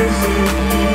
Later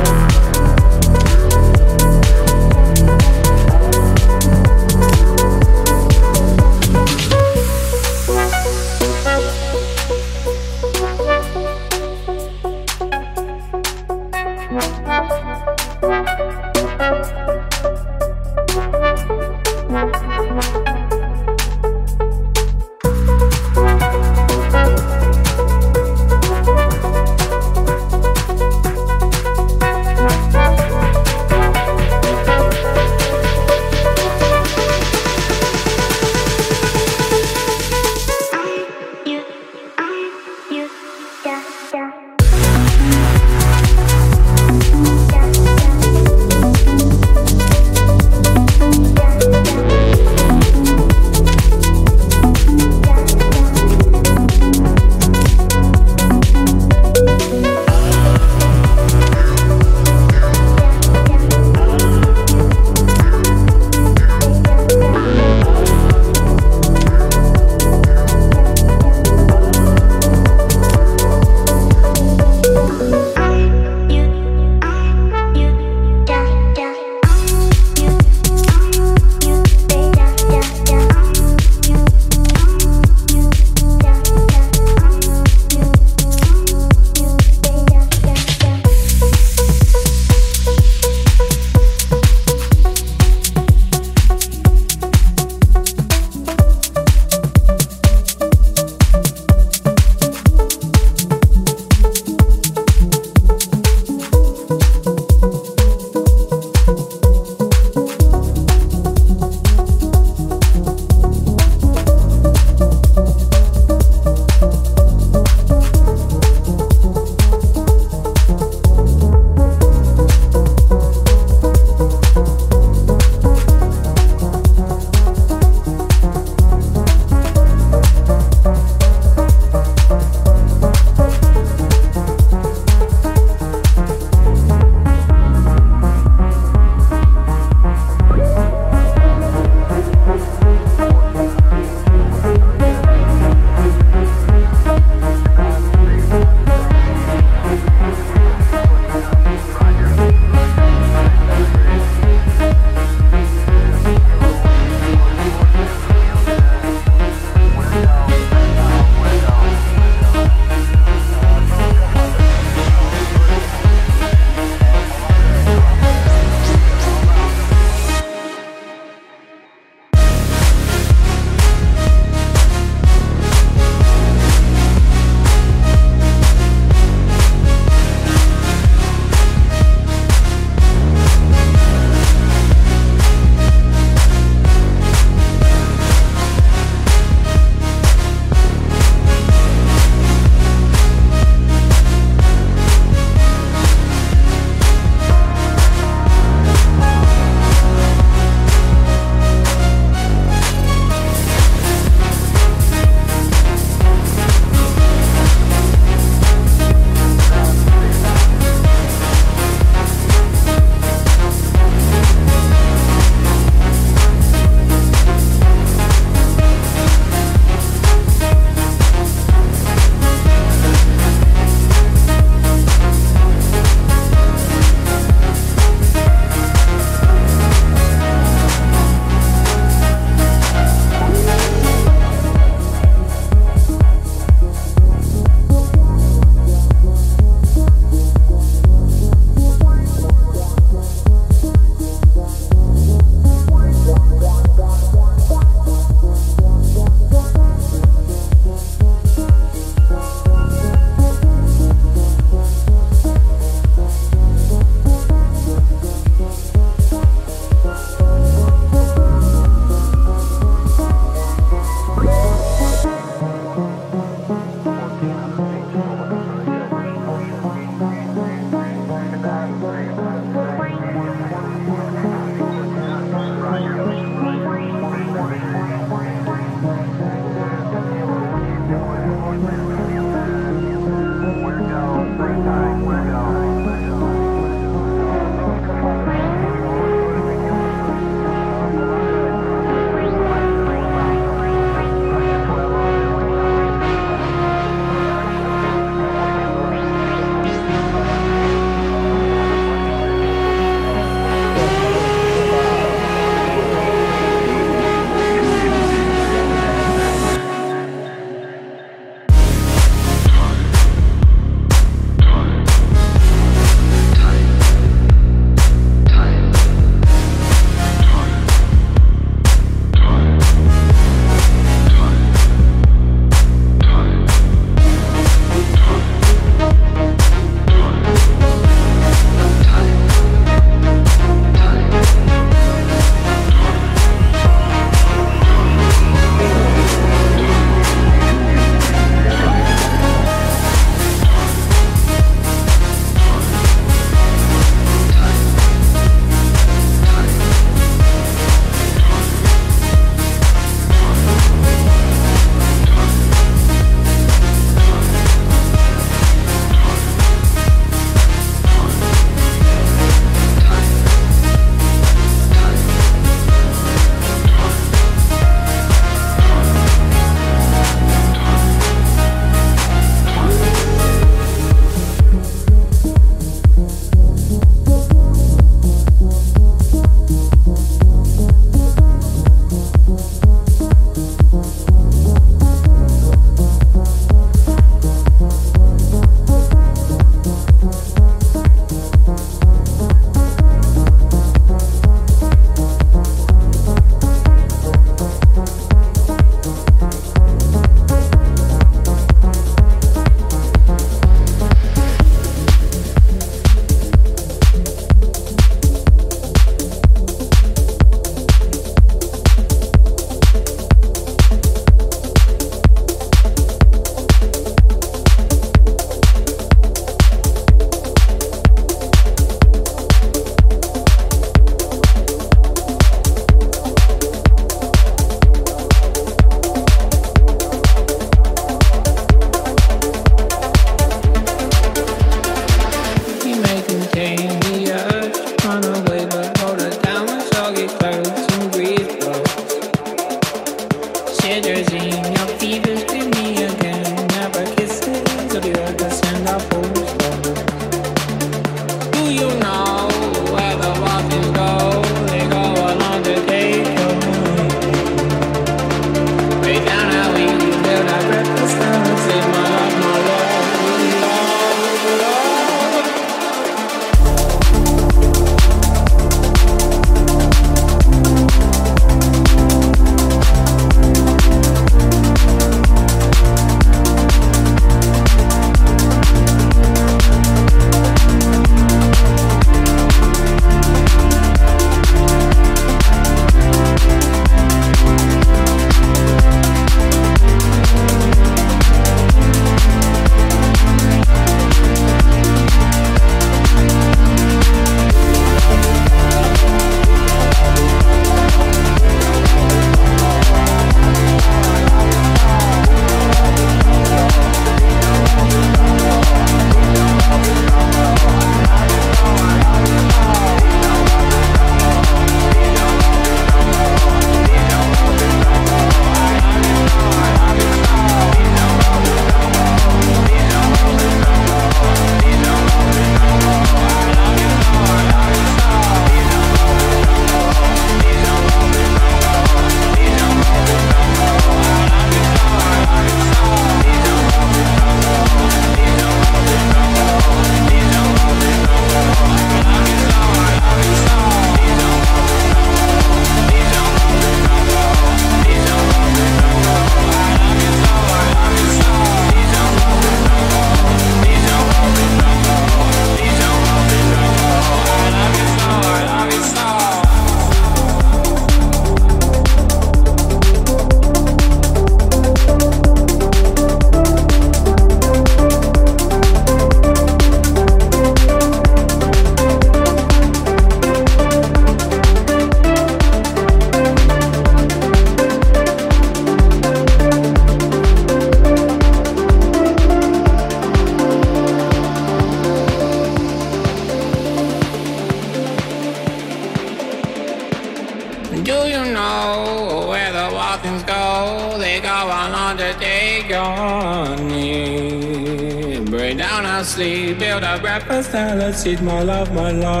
eat my love, my love,